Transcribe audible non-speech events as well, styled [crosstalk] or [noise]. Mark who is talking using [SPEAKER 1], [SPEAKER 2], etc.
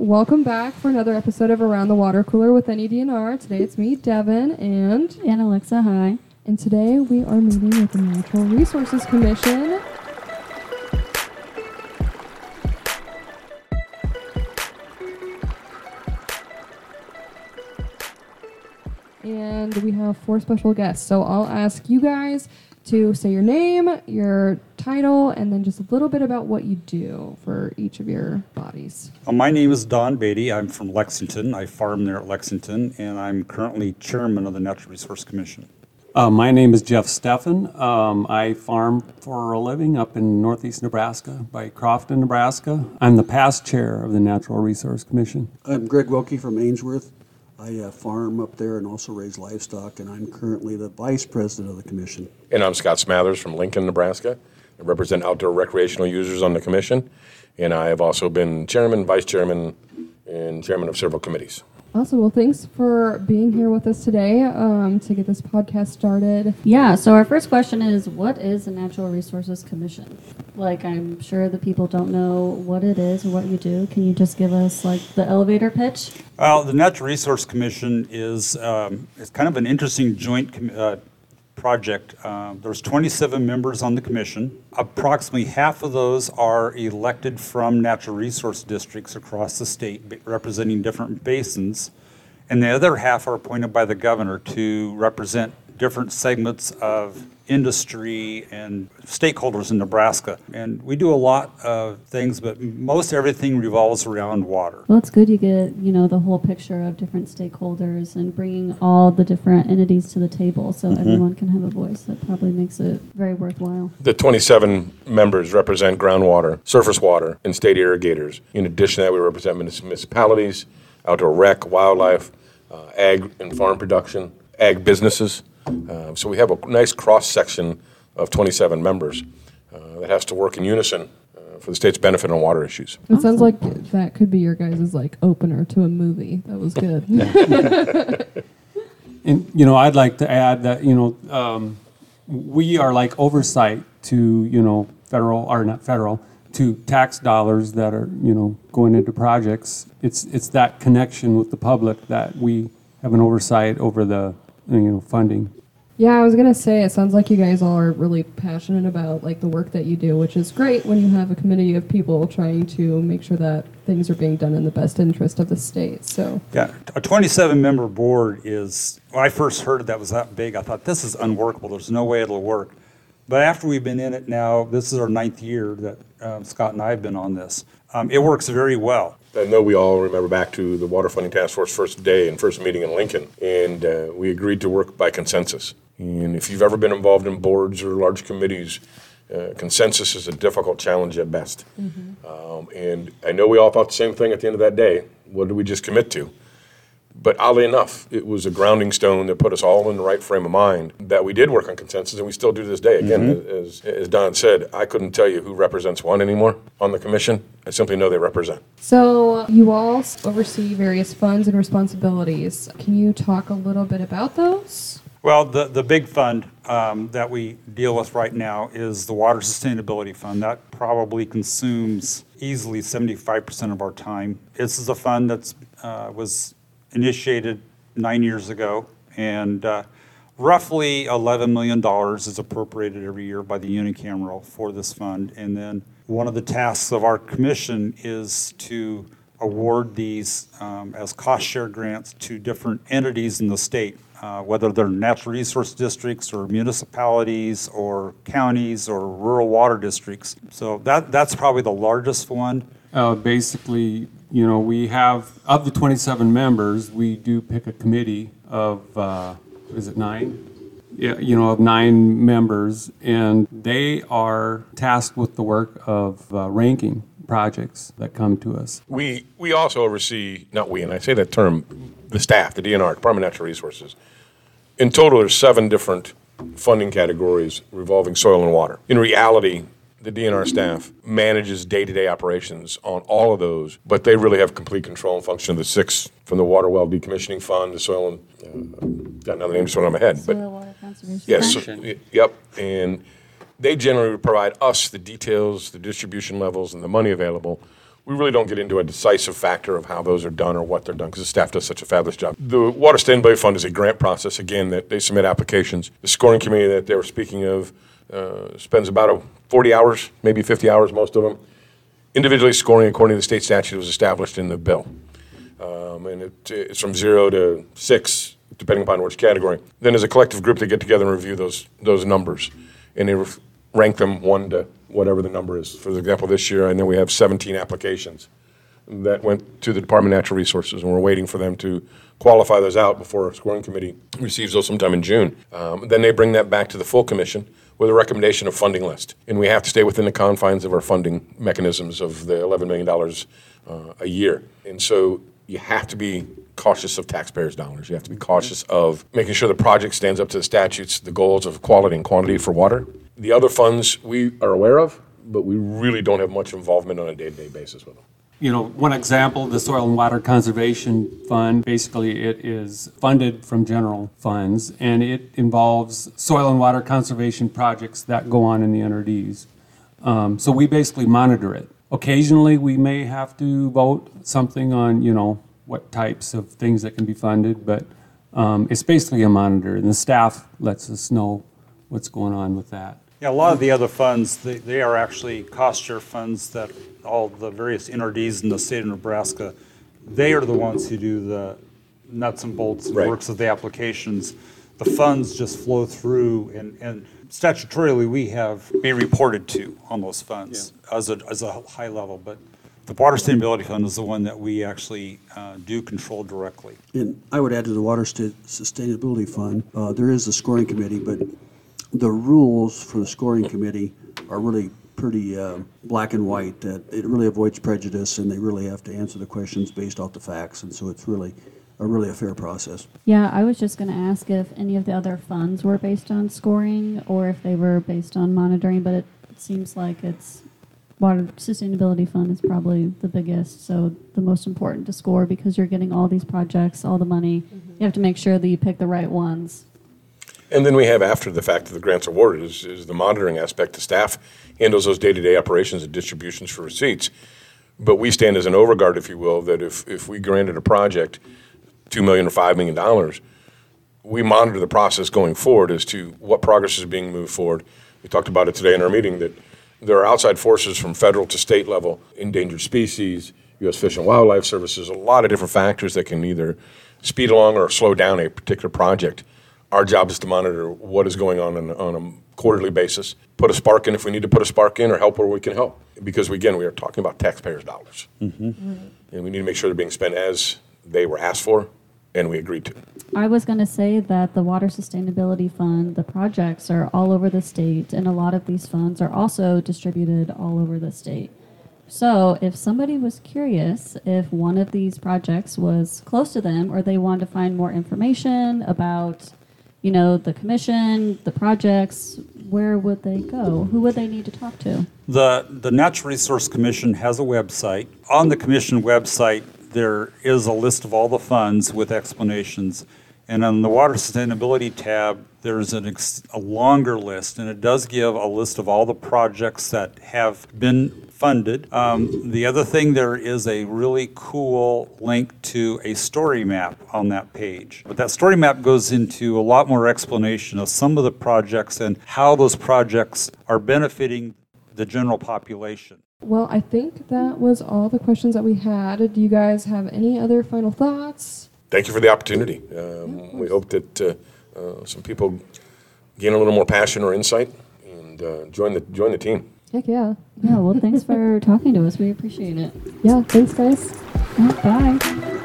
[SPEAKER 1] Welcome back for another episode of Around the Water Cooler with NEDNR. Today it's me, Dehvynne, and
[SPEAKER 2] And Alexa, hi.
[SPEAKER 1] and today we are meeting with the Natural Resources Commission. And we have four special guests. So I'll ask you guys to say your name, your title, and then just a little bit about what you do for each of your bodies.
[SPEAKER 3] Uh, My name is Don Batie. I'm from Lexington. I farm there at Lexington, and I'm currently chairman of the Natural Resource Commission.
[SPEAKER 4] Uh, my name is Jeff Steffan. Um, I farm for a living up in northeast Nebraska by Crofton, Nebraska. I'm the past chair of the Natural Resource Commission.
[SPEAKER 5] I'm Greg Wilke from Ainsworth. I uh, farm up there and also raise livestock, and I'm currently the vice president of the commission.
[SPEAKER 6] And I'm Scott Smathers from Lincoln, Nebraska. I represent outdoor recreational users on the commission. And I have also been chairman, vice chairman, and chairman of several committees.
[SPEAKER 1] Awesome. Well, thanks for being here with us today um, to get this podcast started.
[SPEAKER 2] Yeah, so our first question is what is the Natural Resources Commission? Like, I'm sure the people don't know what it is or what you do. Can you just give us, like, the elevator pitch?
[SPEAKER 3] Well, the Natural Resource Commission is um, it's kind of an interesting joint com- uh, project. Uh, there's 27 members on the commission. Approximately half of those are elected from natural resource districts across the state, representing different basins, and the other half are appointed by the governor to represent different segments of industry and stakeholders in Nebraska. And we do a lot of things, but most everything revolves around water.
[SPEAKER 2] Well, it's good you get, you know, the whole picture of different stakeholders and bringing all the different entities to the table so everyone can have a voice. That probably makes it very worthwhile.
[SPEAKER 6] The 27 members represent groundwater, surface water, and state irrigators. In addition to that, we represent municipalities, outdoor rec, wildlife, uh, ag and farm production, ag businesses. Uh, so we have a nice cross section of 27 members uh, that has to work in unison uh, for the state's benefit on water issues.
[SPEAKER 1] It sounds like that could be your guys' like opener to a movie. That was good. [laughs]
[SPEAKER 4] And, you know, I'd like to add that, you know, um, we are like oversight to, you know, federal, or not federal, to tax dollars that are, you know, going into projects. It's, it's that connection with the public that we have an oversight over the, you know, funding.
[SPEAKER 1] Yeah, I was gonna say it sounds like you guys all are really passionate about like the work that you do, which is great when you have a committee of people trying to make sure that things are being done in the best interest of the state. So
[SPEAKER 3] Yeah, a 27-member board is, when I first heard that was that big, I thought, this is unworkable, there's no way it'll work. But after we've been in it now, this is our ninth year that um, Scott and I have been on this, um, it works very well.
[SPEAKER 6] I know we all remember back to the Water Funding Task Force first day and first meeting in Lincoln, and uh, we agreed to work by consensus. And if you've ever been involved in boards or large committees, uh, consensus is a difficult challenge at best. Um, and I know we all thought the same thing at the end of that day. What did we just commit to? But oddly enough, it was a grounding stone that put us all in the right frame of mind that we did work on consensus, and we still do to this day. Again, as, as Don said, I couldn't tell you who represents one anymore on the commission. I simply know they represent.
[SPEAKER 1] So you all oversee various funds and responsibilities. Can you talk a little bit about those?
[SPEAKER 3] Well, the, the big fund um, that we deal with right now is the Water Sustainability Fund. That probably consumes easily 75% of our time. This is a fund that's, uh, was initiated nine years ago, and uh, roughly $11 million is appropriated every year by the unicameral for this fund. And then one of the tasks of our commission is to award these um, as cost share grants to different entities in the state, uh, whether they're natural resource districts or municipalities or counties or rural water districts. So that, that's probably the largest one.
[SPEAKER 4] Uh, basically, you know, we have, of the 27 members, we do pick a committee of, uh, is it, nine? Yeah, you know, of nine members, and they are tasked with the work of uh, ranking projects that come to us.
[SPEAKER 6] We, we also oversee, not we, and I say that term, the staff, the DNR, Department of Natural Resources. In total, there's seven different funding categories revolving soil and water. In reality, the DNR staff manages day-to-day operations on all of those, but they really have complete control and function of the six, from the water well decommissioning fund, the soil and, uh, got another name just went on my head, but.
[SPEAKER 2] Soil water conservation.
[SPEAKER 6] Yes,
[SPEAKER 2] Fund.
[SPEAKER 6] so- yep, and they generally provide us the details, the distribution levels, and the money available. we really don't get into a decisive factor of how those are done or what they're done because the staff does such a fabulous job. The Water Sustainability Fund is a grant process, again, that they submit applications. The scoring committee that they were speaking of uh, spends about a 40 hours, maybe 50 hours, most of them, individually scoring according to the state statute that was established in the bill. Um, and it, it's from zero to six, depending upon which category. Then as a collective group, they get together and review those, those numbers. And they rank them one to whatever the number is. For example, this year, I know we have 17 applications that went to the Department of Natural Resources, and we're waiting for them to qualify those out before a scoring committee receives those sometime in June. Um, Then they bring that back to the full commission with a recommendation of funding list. And we have to stay within the confines of our funding mechanisms of the $11 million uh, a year. And so you have to be cautious of taxpayers' dollars. You have to be cautious of making sure the project stands up to the statutes, the goals of quality and quantity for water. The other funds we are aware of, but we really don't have much involvement on a day-to-day basis with them.
[SPEAKER 4] You know, one example, the Soil and Water Conservation Fund, basically it is funded from general funds and it involves soil and water conservation projects that go on in the NRDs. Um, so we basically monitor it. Occasionally, we may have to vote something on, you know, what types of things that can be funded, but um, it's basically a monitor and the staff lets us know what's going on with that.
[SPEAKER 3] Yeah, a lot of the other funds, they, they are actually cost share funds that all the various NRDs in the state of Nebraska, they are the ones who do the nuts and bolts and
[SPEAKER 6] Right.
[SPEAKER 3] works of the applications. The funds just flow through and, and statutorily, we have been reported to on those funds as a, as a high level, but the Water Sustainability Fund is the one that we actually uh, do control directly.
[SPEAKER 5] And I would add to the Water Sta- Sustainability Fund, uh, there is a scoring committee, but the rules for the scoring committee are really pretty uh, black and white, that it really avoids prejudice, and they really have to answer the questions based off the facts, and so it's really, a really a fair process.
[SPEAKER 2] Yeah, I was just going to ask if any of the other funds were based on scoring or if they were based on monitoring, but it seems like it's Water Sustainability Fund is probably the biggest, so the most important to score because you're getting all these projects, all the money. You have to make sure that you pick the right ones.
[SPEAKER 6] And then we have, after the fact that the grant's awarded, is, is the monitoring aspect. The staff handles those day-to-day operations and distributions for receipts. But we stand as an overguard, if you will, that if, if we granted a project two million or five million dollars, we monitor the process going forward as to what progress is being moved forward. We talked about it today in our meeting that there are outside forces from federal to state level, endangered species, U.S. Fish and Wildlife Services, a lot of different factors that can either speed along or slow down a particular project. Our job is to monitor what is going on on, on a quarterly basis, put a spark in if we need to put a spark in, or help where we can help. Because again, we are talking about taxpayers' dollars. Mm-hmm. And we need to make sure they're being spent as they were asked for and we agreed to.
[SPEAKER 2] I was going to say that the Water Sustainability Fund, the projects are all over the state, and a lot of these funds are also distributed all over the state. So, if somebody was curious if one of these projects was close to them or they wanted to find more information about, you know, the commission, the projects, where would they go? Who would they need to talk to?
[SPEAKER 3] The, the Natural Resource Commission has a website. On the commission website, there is a list of all the funds with explanations. And on the Water Sustainability tab, there's an ex, a longer list, and it does give a list of all the projects that have been funded. Um, the other thing, there is a really cool link to a story map on that page. But that story map goes into a lot more explanation of some of the projects and how those projects are benefiting the general population.
[SPEAKER 1] Well, I think that was all the questions that we had. Do you guys have any other final thoughts?
[SPEAKER 6] Thank you for the opportunity. Um, we hope that uh, uh, some people gain a little more passion or insight and uh, join the join the team.
[SPEAKER 1] Heck yeah.
[SPEAKER 2] Yeah, well, thanks for talking to us. We appreciate it.
[SPEAKER 1] Yeah, thanks, guys.
[SPEAKER 2] Well, bye.